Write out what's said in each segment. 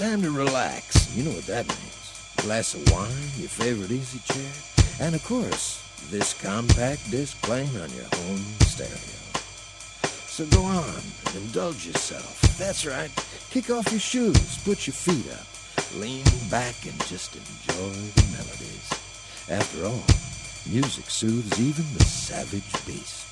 time to relax. You know what that means. A glass of wine, your favorite easy chair, and of course, this compact disc playing on your home stereo. So go on, indulge yourself. That's right. Kick off your shoes, put your feet up, lean back, and just enjoy the melodies. After all, music soothes even the savage beast.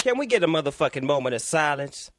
Can we get a motherfucking moment of silence?